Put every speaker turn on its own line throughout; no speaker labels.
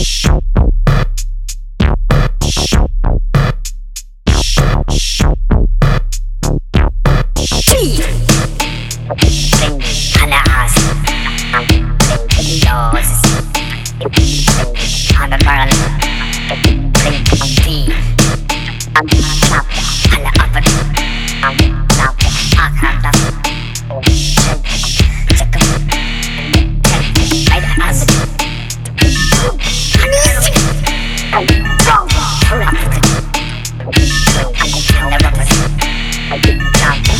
Los, on the barrel.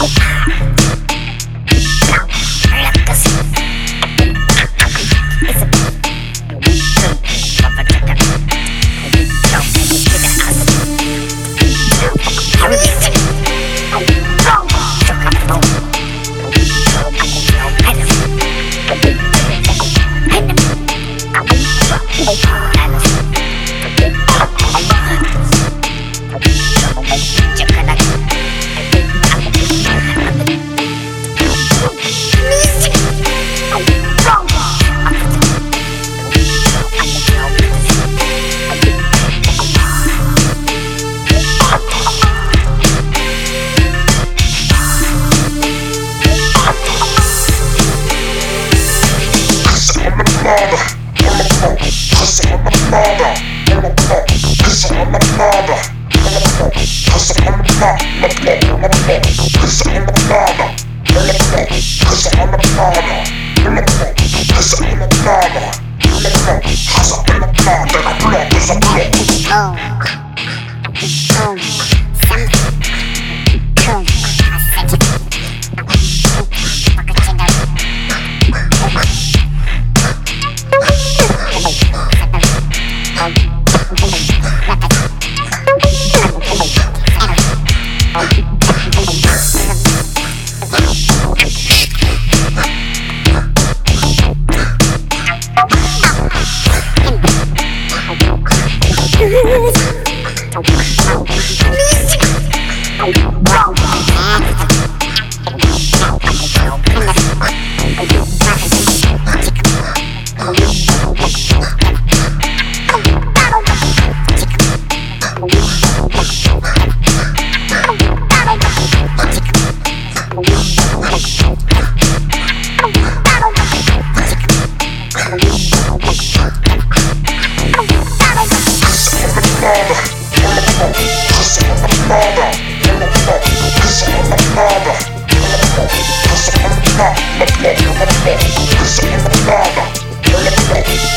Bye.
fish.
Music.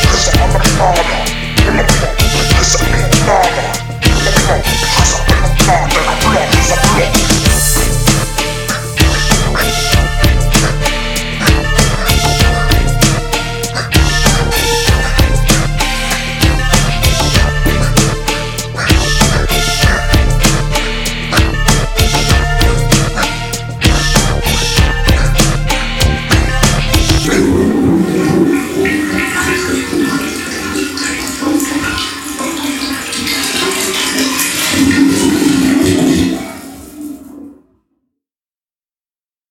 Cause I'm a father.